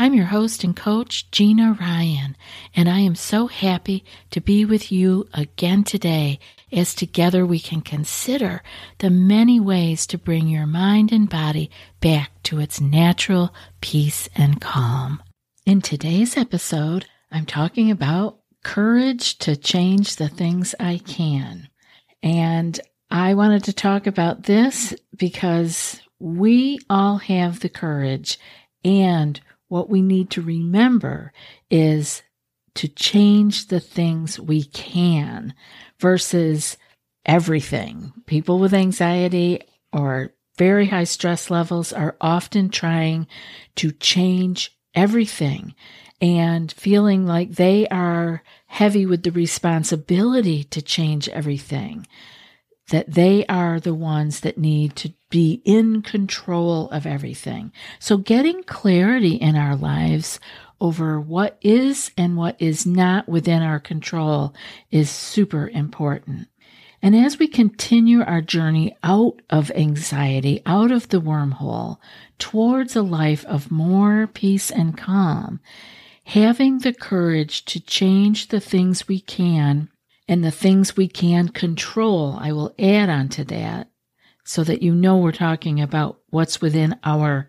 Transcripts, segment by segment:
I'm your host and coach, Gina Ryan, and I am so happy to be with you again today as together we can consider the many ways to bring your mind and body back to its natural peace and calm. In today's episode, I'm talking about courage to change the things I can. And I wanted to talk about this because we all have the courage and what we need to remember is to change the things we can versus everything. People with anxiety or very high stress levels are often trying to change everything and feeling like they are heavy with the responsibility to change everything that they are the ones that need to be in control of everything. So getting clarity in our lives over what is and what is not within our control is super important. And as we continue our journey out of anxiety, out of the wormhole, towards a life of more peace and calm, having the courage to change the things we can and the things we can control. I will add on to that so that you know we're talking about what's within our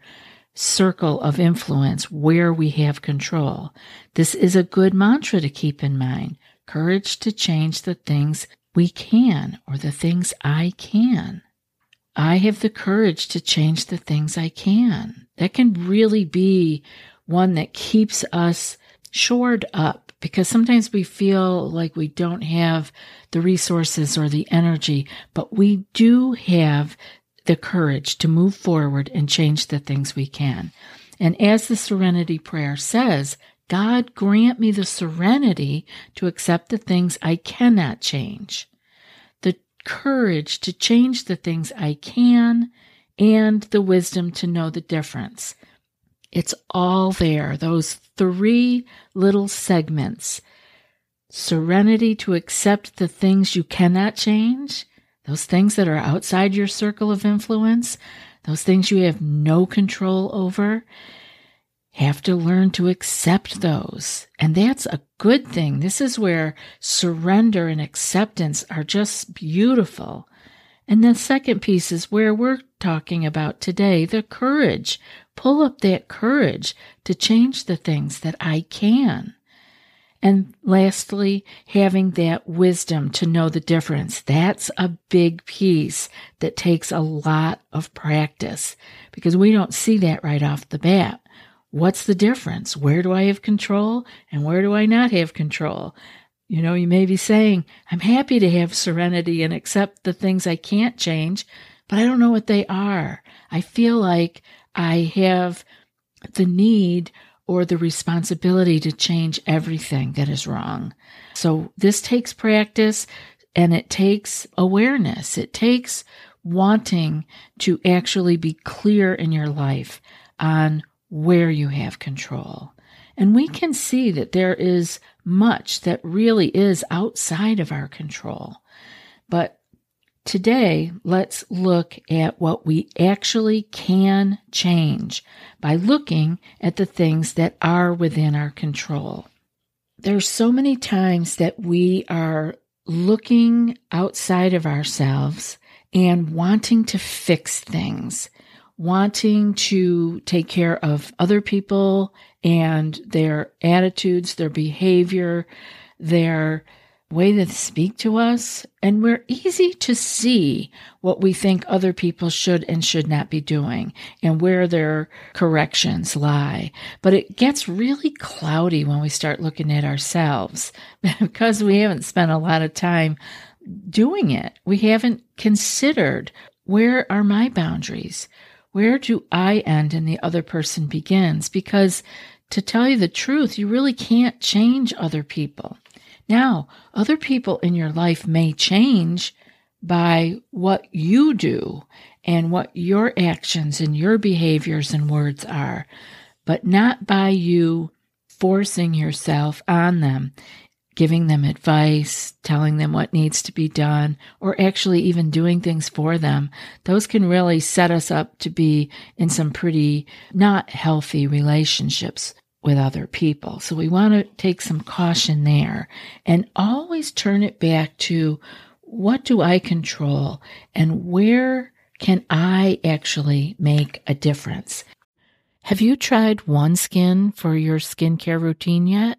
circle of influence where we have control. This is a good mantra to keep in mind. Courage to change the things we can or the things I can. I have the courage to change the things I can. That can really be one that keeps us shored up because sometimes we feel like we don't have the resources or the energy, but we do have the courage to move forward and change the things we can. And as the serenity prayer says, God grant me the serenity to accept the things I cannot change, the courage to change the things I can, and the wisdom to know the difference. It's all there, those three little segments serenity to accept the things you cannot change, those things that are outside your circle of influence, those things you have no control over. Have to learn to accept those. And that's a good thing. This is where surrender and acceptance are just beautiful. And the second piece is where we're talking about today the courage pull up that courage to change the things that I can. And lastly, having that wisdom to know the difference. That's a big piece that takes a lot of practice because we don't see that right off the bat. What's the difference? Where do I have control and where do I not have control? You know, you may be saying, I'm happy to have serenity and accept the things I can't change, but I don't know what they are. I feel like I have the need or the responsibility to change everything that is wrong. So this takes practice and it takes awareness. It takes wanting to actually be clear in your life on where you have control. And we can see that there is much that really is outside of our control. But Today, let's look at what we actually can change by looking at the things that are within our control. There's so many times that we are looking outside of ourselves and wanting to fix things, wanting to take care of other people and their attitudes, their behavior, their way that they speak to us. And we're easy to see what we think other people should and should not be doing and where their corrections lie. But it gets really cloudy when we start looking at ourselves because we haven't spent a lot of time doing it. We haven't considered where are my boundaries? Where do I end and the other person begins? Because to tell you the truth, you really can't change other people. Now, other people in your life may change by what you do and what your actions and your behaviors and words are, but not by you forcing yourself on them, giving them advice, telling them what needs to be done, or actually even doing things for them. Those can really set us up to be in some pretty not healthy relationships with other people. So we want to take some caution there and always turn it back to what do I control and where can I actually make a difference? Have you tried OneSkin for your skincare routine yet?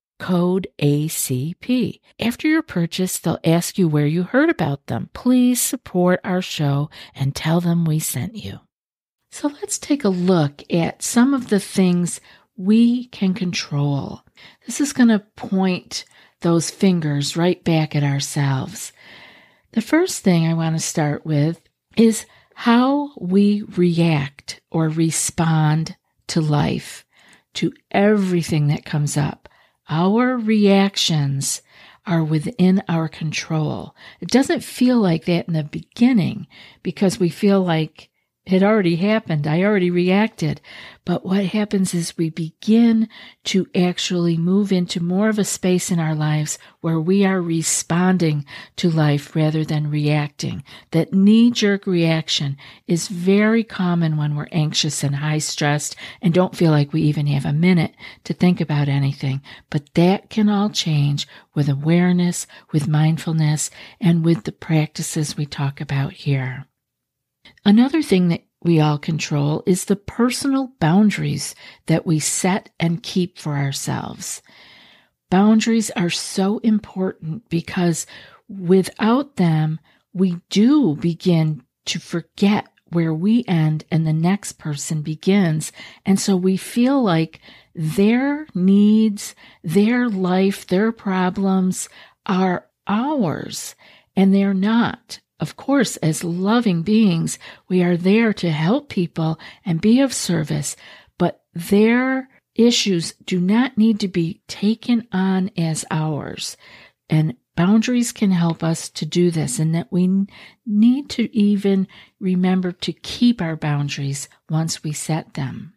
code ACP. After your purchase, they'll ask you where you heard about them. Please support our show and tell them we sent you. So let's take a look at some of the things we can control. This is going to point those fingers right back at ourselves. The first thing I want to start with is how we react or respond to life, to everything that comes up. Our reactions are within our control. It doesn't feel like that in the beginning because we feel like it already happened. I already reacted. But what happens is we begin to actually move into more of a space in our lives where we are responding to life rather than reacting. That knee jerk reaction is very common when we're anxious and high stressed and don't feel like we even have a minute to think about anything. But that can all change with awareness, with mindfulness, and with the practices we talk about here. Another thing that we all control is the personal boundaries that we set and keep for ourselves. Boundaries are so important because without them, we do begin to forget where we end and the next person begins. And so we feel like their needs, their life, their problems are ours and they're not. Of course, as loving beings, we are there to help people and be of service, but their issues do not need to be taken on as ours. And boundaries can help us to do this, and that we need to even remember to keep our boundaries once we set them.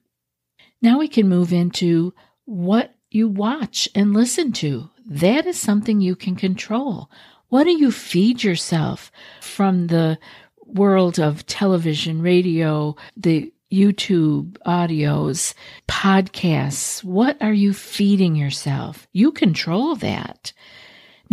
Now we can move into what you watch and listen to. That is something you can control. What do you feed yourself from the world of television, radio, the YouTube audios, podcasts? What are you feeding yourself? You control that.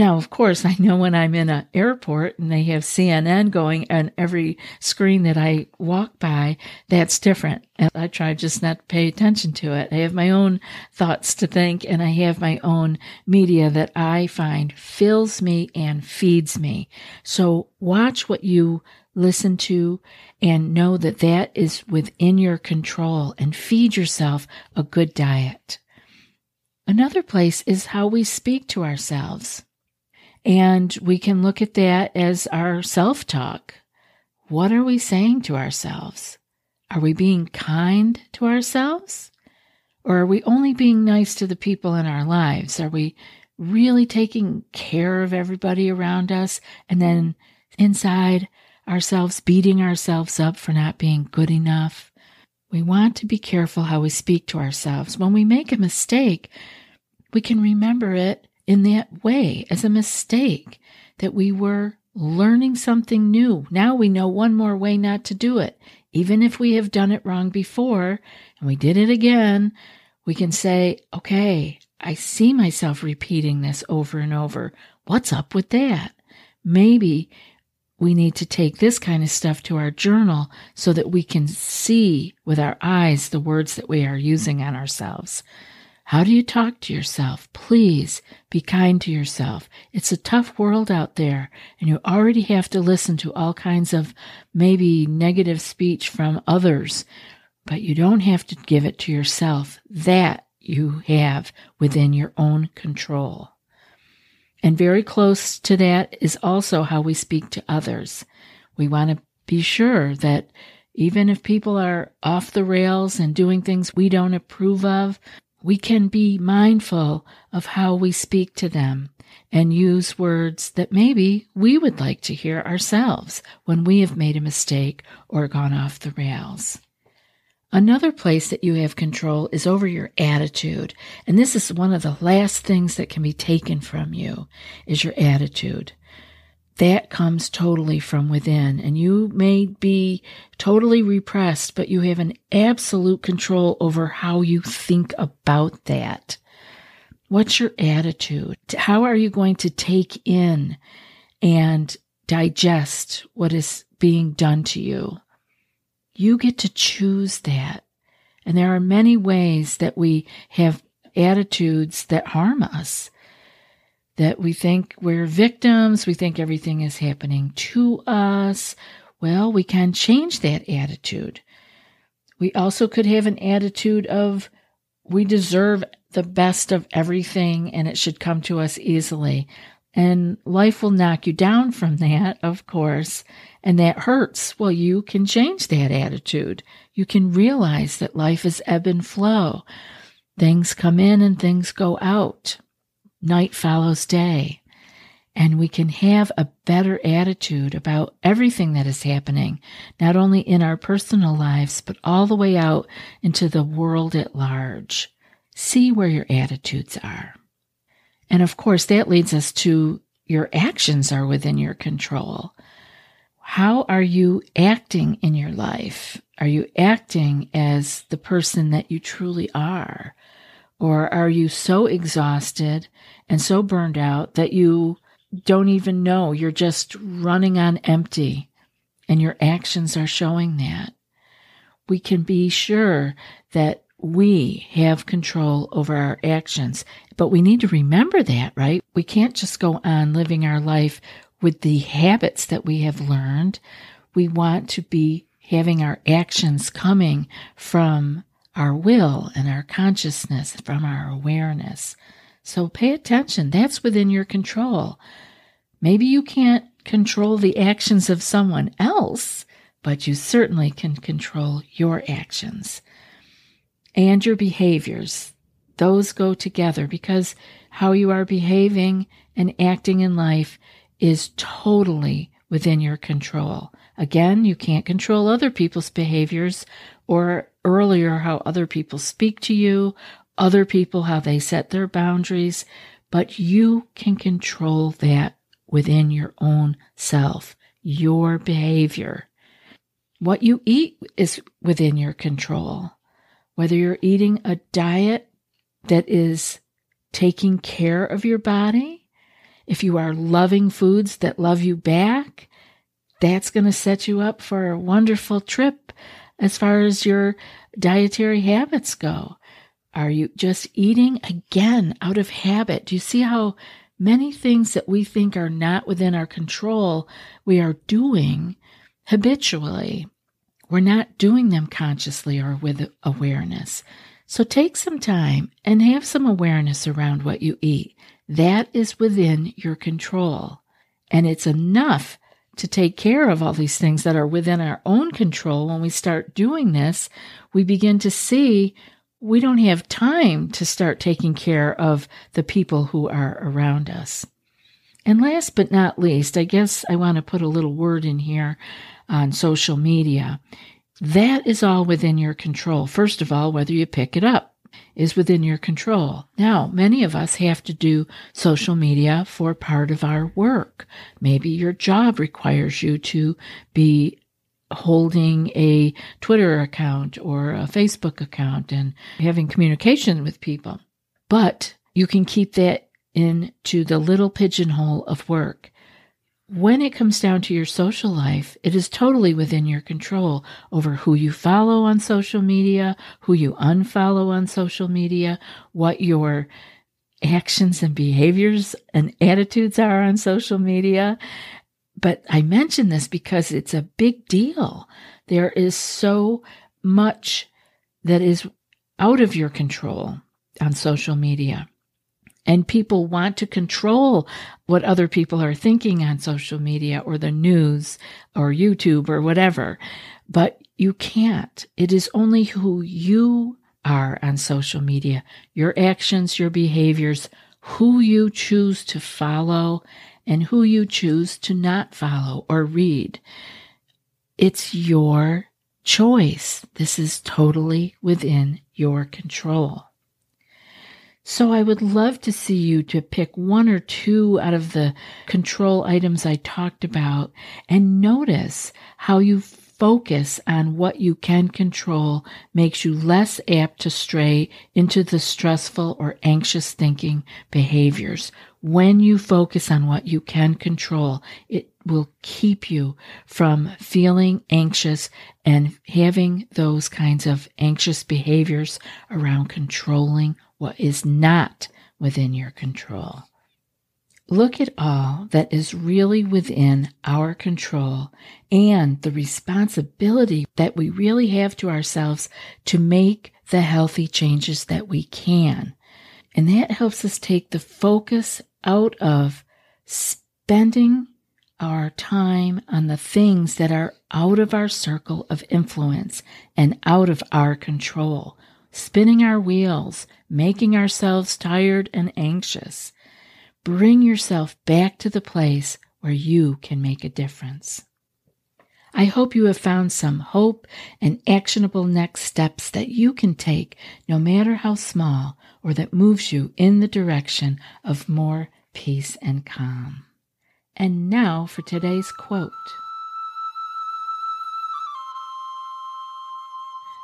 Now, of course, I know when I'm in an airport and they have CNN going on every screen that I walk by, that's different. And I try just not to pay attention to it. I have my own thoughts to think and I have my own media that I find fills me and feeds me. So watch what you listen to and know that that is within your control and feed yourself a good diet. Another place is how we speak to ourselves. And we can look at that as our self talk. What are we saying to ourselves? Are we being kind to ourselves? Or are we only being nice to the people in our lives? Are we really taking care of everybody around us and then inside ourselves beating ourselves up for not being good enough? We want to be careful how we speak to ourselves. When we make a mistake, we can remember it in that way as a mistake that we were learning something new. Now we know one more way not to do it. Even if we have done it wrong before and we did it again, we can say, okay, I see myself repeating this over and over. What's up with that? Maybe we need to take this kind of stuff to our journal so that we can see with our eyes the words that we are using on ourselves. How do you talk to yourself? Please be kind to yourself. It's a tough world out there, and you already have to listen to all kinds of maybe negative speech from others, but you don't have to give it to yourself. That you have within your own control. And very close to that is also how we speak to others. We want to be sure that even if people are off the rails and doing things we don't approve of, we can be mindful of how we speak to them and use words that maybe we would like to hear ourselves when we have made a mistake or gone off the rails. Another place that you have control is over your attitude. And this is one of the last things that can be taken from you is your attitude that comes totally from within. And you may be totally repressed, but you have an absolute control over how you think about that. What's your attitude? How are you going to take in and digest what is being done to you? You get to choose that. And there are many ways that we have attitudes that harm us that we think we're victims, we think everything is happening to us. Well, we can change that attitude. We also could have an attitude of we deserve the best of everything and it should come to us easily. And life will knock you down from that, of course, and that hurts. Well, you can change that attitude. You can realize that life is ebb and flow. Things come in and things go out night follows day. And we can have a better attitude about everything that is happening, not only in our personal lives, but all the way out into the world at large. See where your attitudes are. And of course, that leads us to your actions are within your control. How are you acting in your life? Are you acting as the person that you truly are? Or are you so exhausted and so burned out that you don't even know you're just running on empty and your actions are showing that? We can be sure that we have control over our actions, but we need to remember that, right? We can't just go on living our life with the habits that we have learned. We want to be having our actions coming from our will and our consciousness, from our awareness. So pay attention. That's within your control. Maybe you can't control the actions of someone else, but you certainly can control your actions and your behaviors. Those go together because how you are behaving and acting in life is totally within your control. Again, you can't control other people's behaviors or earlier how other people speak to you, other people how they set their boundaries, but you can control that within your own self, your behavior. What you eat is within your control. Whether you're eating a diet that is taking care of your body If you are loving foods that love you back, that's going to set you up for a wonderful trip as far as your dietary habits go. Are you just eating again out of habit? Do you see how many things that we think are not within our control we are doing habitually? We're not doing them consciously or with awareness. So take some time and have some awareness around what you eat. That is within your control. And it's enough to take care of all these things that are within our own control. When we start doing this, we begin to see we don't have time to start taking care of the people who are around us. And last but not least, I guess I want to put a little word in here on social media. That is all within your control. First of all, whether you pick it up is within your control. Now, many of us have to do social media for part of our work. Maybe your job requires you to be holding a Twitter account or a Facebook account and having communication with people. But you can keep that into the little pigeonhole of work. When it comes down to your social life, it is totally within your control over who you follow on social media, who you unfollow on social media, what your actions and behaviors and attitudes are on social media. But I mention this because it's a big deal. There is so much that is out of your control on social media. And people want to control what other people are thinking on social media or the news or YouTube or whatever. But you can't. It is only who you are on social media, your actions, your behaviors, who you choose to follow and who you choose to not follow or read. It's your choice. This is totally within your control. So I would love to see you to pick one or two out of the control items I talked about and notice how you focus on what you can control makes you less apt to stray into the stressful or anxious thinking behaviors. When you focus on what you can control, it will keep you from feeling anxious and having those kinds of anxious behaviors around controlling what is not within your control. Look at all that is really within our control and the responsibility that we really have to ourselves to make the healthy changes that we can. And that helps us take the focus out of spending our time on the things that are out of our circle of influence and out of our control, spinning our wheels, making ourselves tired and anxious Bring yourself back to the place where you can make a difference. I hope you have found some hope and actionable next steps that you can take, no matter how small, or that moves you in the direction of more peace and calm. And now for today's quote.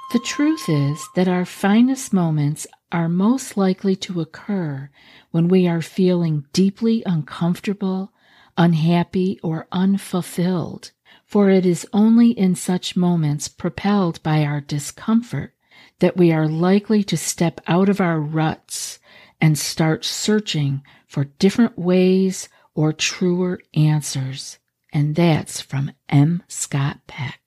The truth is that our finest moments are most likely to occur when we are feeling deeply uncomfortable, unhappy, or unfulfilled. For it is only in such moments propelled by our discomfort that we are likely to step out of our ruts and start searching for different ways or truer answers. And that's from M. Scott Peck.